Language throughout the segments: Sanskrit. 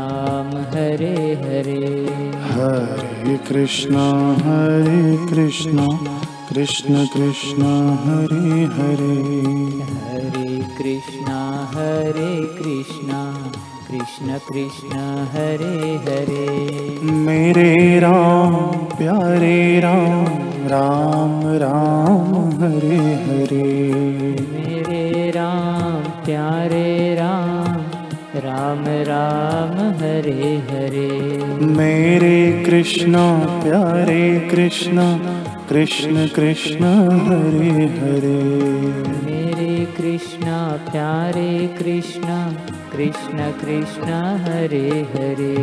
राम हरे हरे। हरे कृष्णा हरे कृष्णा कृष्ण कृष्ण हरे हरे। हरे कृष्णा हरे कृष्णा कृष्ण कृष्ण हरे हरे। मेरे राम प्यारे राम राम राम हरे हरे। मेरे राम प्यारे राम राम राम हरे हरे। मेरे कृष्णा प्यारे कृष्णा कृष्ण कृष्ण हरे हरे। मेरे कृष्णा प्यारे कृष्णा कृष्ण कृष्ण हरे हरे।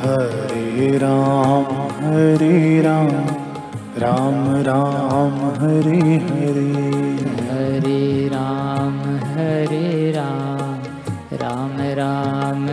हरे राम हरे राम राम राम हरे हरे। हरे राम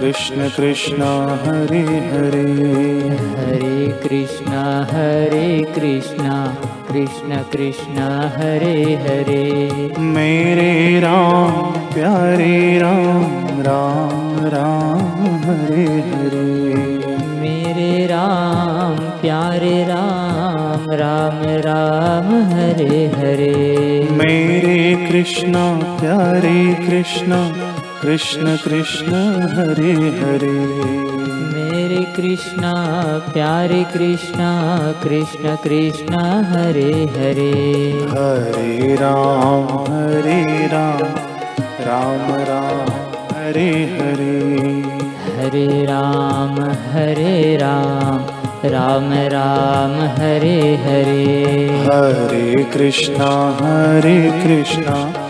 कृष्ण कृष्ण हरे हरे। हरे कृष्ण हरे कृष्ण कृष्ण कृष्ण हरे हरे। मेरे राम प्यारे राम राम राम हरे हरे। मेरे राम प्यारे राम राम राम हरे हरे। मेरे कृष्ण प्यारे कृष्णा कृष्ण कृष्ण हरे हरे। मेरे कृष्णा प्यारे कृष्णा कृष्ण कृष्ण हरे हरे। हरे राम हरे राम राम राम हरे हरे। हरे राम हरे राम राम राम हरे हरे। हरे कृष्णा हरे कृष्णा